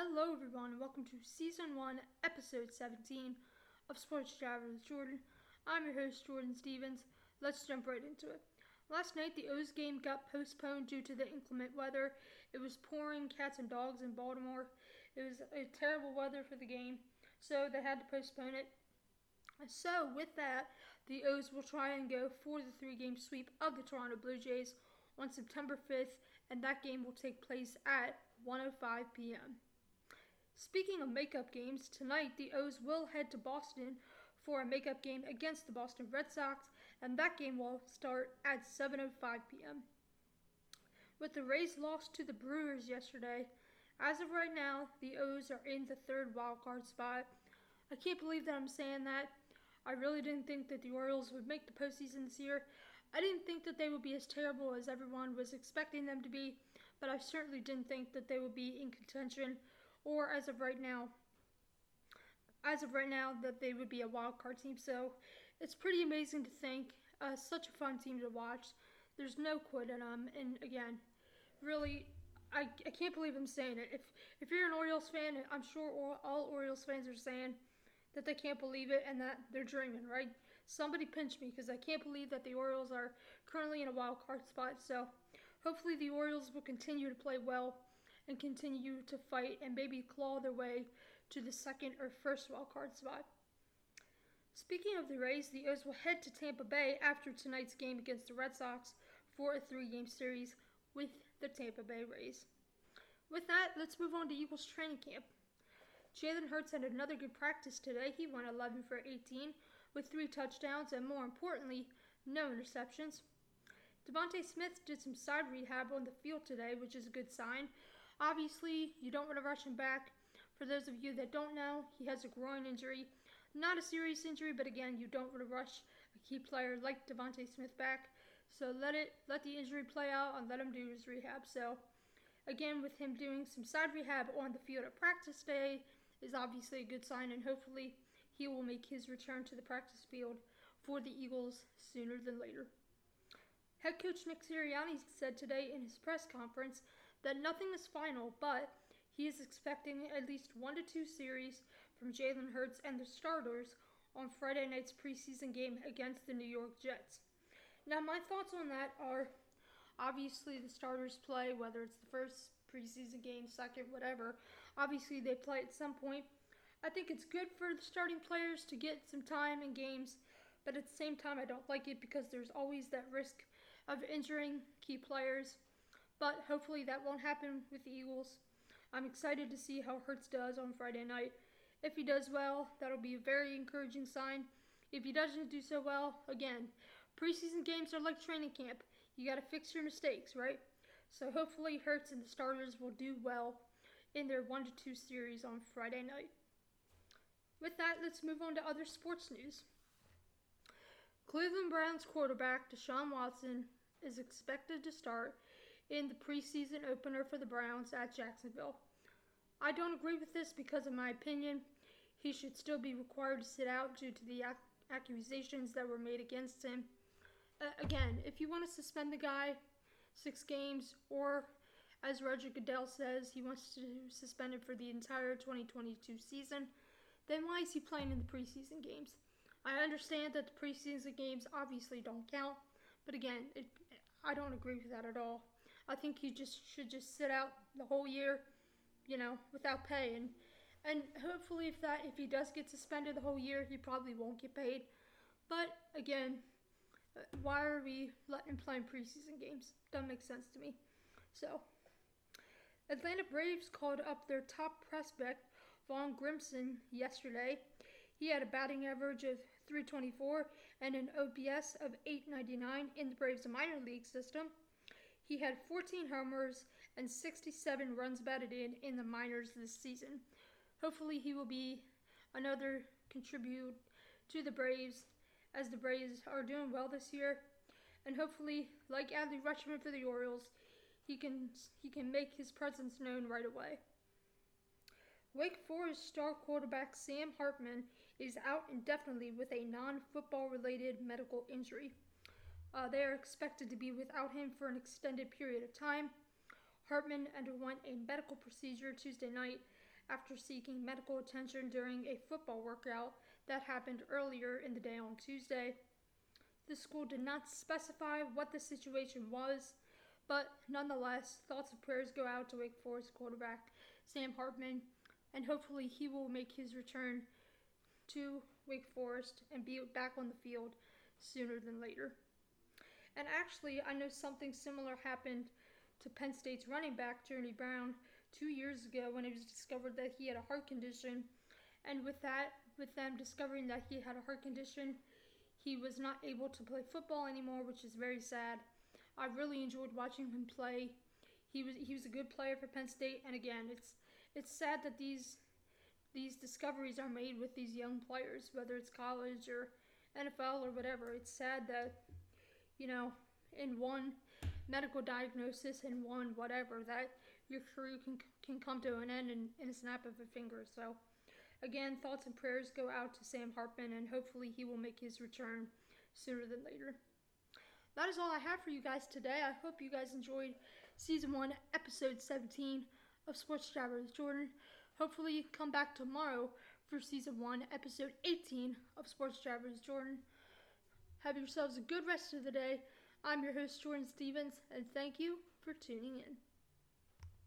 Hello, everyone, and welcome to Season 1, Episode 17 of Sports Jabber with Jordyn. I'm your host, Jordyn Stevens. Let's jump right into it. Last night, the O's game got postponed due to the inclement weather. It was pouring cats and dogs in Baltimore. It was a terrible weather for the game, so they had to postpone it. So, with that, the O's will try and go for the three game sweep of the Toronto Blue Jays on September 5th, and that game will take place at 1:05 p.m. Speaking of makeup games, tonight the O's will head to Boston for a makeup game against the Boston Red Sox, and that game will start at 7:05 p.m. With the Rays loss to the Brewers yesterday, as of right now, the O's are in the third wildcard spot. I can't believe that I'm saying that. I really didn't think that the Orioles would make the postseason this year. I didn't think that they would be as terrible as everyone was expecting them to be, but I certainly didn't think that they would be in contention, or as of right now, as of right now, that they would be a wild card team. So it's pretty amazing to think. Uh, such a fun team to watch. There's no quit in them, and again, really, I, I can't believe I'm saying it. If if you're an Orioles fan, I'm sure all, all Orioles fans are saying that they can't believe it and that they're dreaming, right? Somebody pinch me because I can't believe that the Orioles are currently in a wild card spot. So hopefully the Orioles will continue to play well and continue to fight and maybe claw their way to the second or first wild card spot. Speaking of the Rays, the O's will head to Tampa Bay after tonight's game against the Red Sox for a three game series with the Tampa Bay Rays. With that, let's move on to Eagles training camp. Jalen Hurts had another good practice today. He went 11 for 18 with three touchdowns and, more importantly, no interceptions. DeVonta Smith did some side rehab on the field today, which is a good sign. Obviously, you don't want to rush him back. For those of you that don't know, he has a groin injury. Not a serious injury, but again, you don't want to rush a key player like DeVonta Smith back. So let it let the injury play out and let him do his rehab. So again, with him doing some side rehab on the field at practice day is obviously a good sign, and hopefully he will make his return to the practice field for the Eagles sooner than later. Head coach Nick Sirianni said today in his press conference that nothing is final, but he is expecting at least one to two series from Jalen Hurts and the starters on Friday night's preseason game against the New York Jets. Now, my thoughts on that are obviously the starters play, whether it's the first preseason game, second, whatever. Obviously, they play at some point. I think it's good for the starting players to get some time in games, but at the same time, I don't like it because there's always that risk of injuring key players. But hopefully, that won't happen with the Eagles. I'm excited to see how Hurts does on Friday night. If he does well, that'll be a very encouraging sign. If he doesn't do so well, again, preseason games are like training camp. You got to fix your mistakes, right? So hopefully, Hurts and the starters will do well in their 1 to 2 series on Friday night. With that, let's move on to other sports news. Cleveland Browns quarterback Deshaun Watson is expected to start in the preseason opener for the Browns at Jacksonville. I don't agree with this because, in my opinion, he should still be required to sit out due to the ac- accusations that were made against him. Uh, again, if you want to suspend the guy six games, or as Roger Goodell says, he wants to suspend him for the entire 2022 season, then why is he playing in the preseason games? I understand that the preseason games obviously don't count, but again, it, I don't agree with that at all. I think he just should just sit out the whole year, you know, without pay, and and hopefully if that if he does get suspended the whole year, he probably won't get paid. But again, uh, why are we letting him play in preseason games? Doesn't make sense to me. So, Atlanta Braves called up their top prospect, Vaughn Grissom, yesterday. He had a batting average of 324 and an OPS of 899 in the Braves minor league system. He had 14 homers and 67 runs batted in in the minors this season. Hopefully, he will be another contribute to the Braves as the Braves are doing well this year. And hopefully, like Adley Rutschman for the Orioles, he can he can make his presence known right away. Wake Forest star quarterback Sam Hartman is out indefinitely with a non-football related medical injury. Uh, they are expected to be without him for an extended period of time. Hartman underwent a medical procedure Tuesday night after seeking medical attention during a football workout that happened earlier in the day on Tuesday. The school did not specify what the situation was, but nonetheless, thoughts and prayers go out to Wake Forest quarterback Sam Hartman, and hopefully he will make his return to Wake Forest and be back on the field sooner than later. And actually, I know something similar happened to Penn State's running back, Journey Brown, two years ago when it was discovered that he had a heart condition. And with that, with them discovering that he had a heart condition, he was not able to play football anymore, which is very sad. I really enjoyed watching him play. He was he was a good player for Penn State, and again, it's it's sad that these these discoveries are made with these young players, whether it's college or NFL or whatever. It's sad that you know, in one medical diagnosis and one whatever that your career can can come to an end in, in a snap of a finger. So Again, thoughts and prayers go out to Sam Hartman, and hopefully he will make his return sooner than later. That is all I have for you guys today. I hope you guys enjoyed season one, episode 17 of Sports Jabber with Jordyn. Hopefully, come back tomorrow for season one, episode 18 of Sports Jabber with Jordyn. Have yourselves a good rest of the day. I'm your host, Jordyn Stevens, and thank you for tuning in.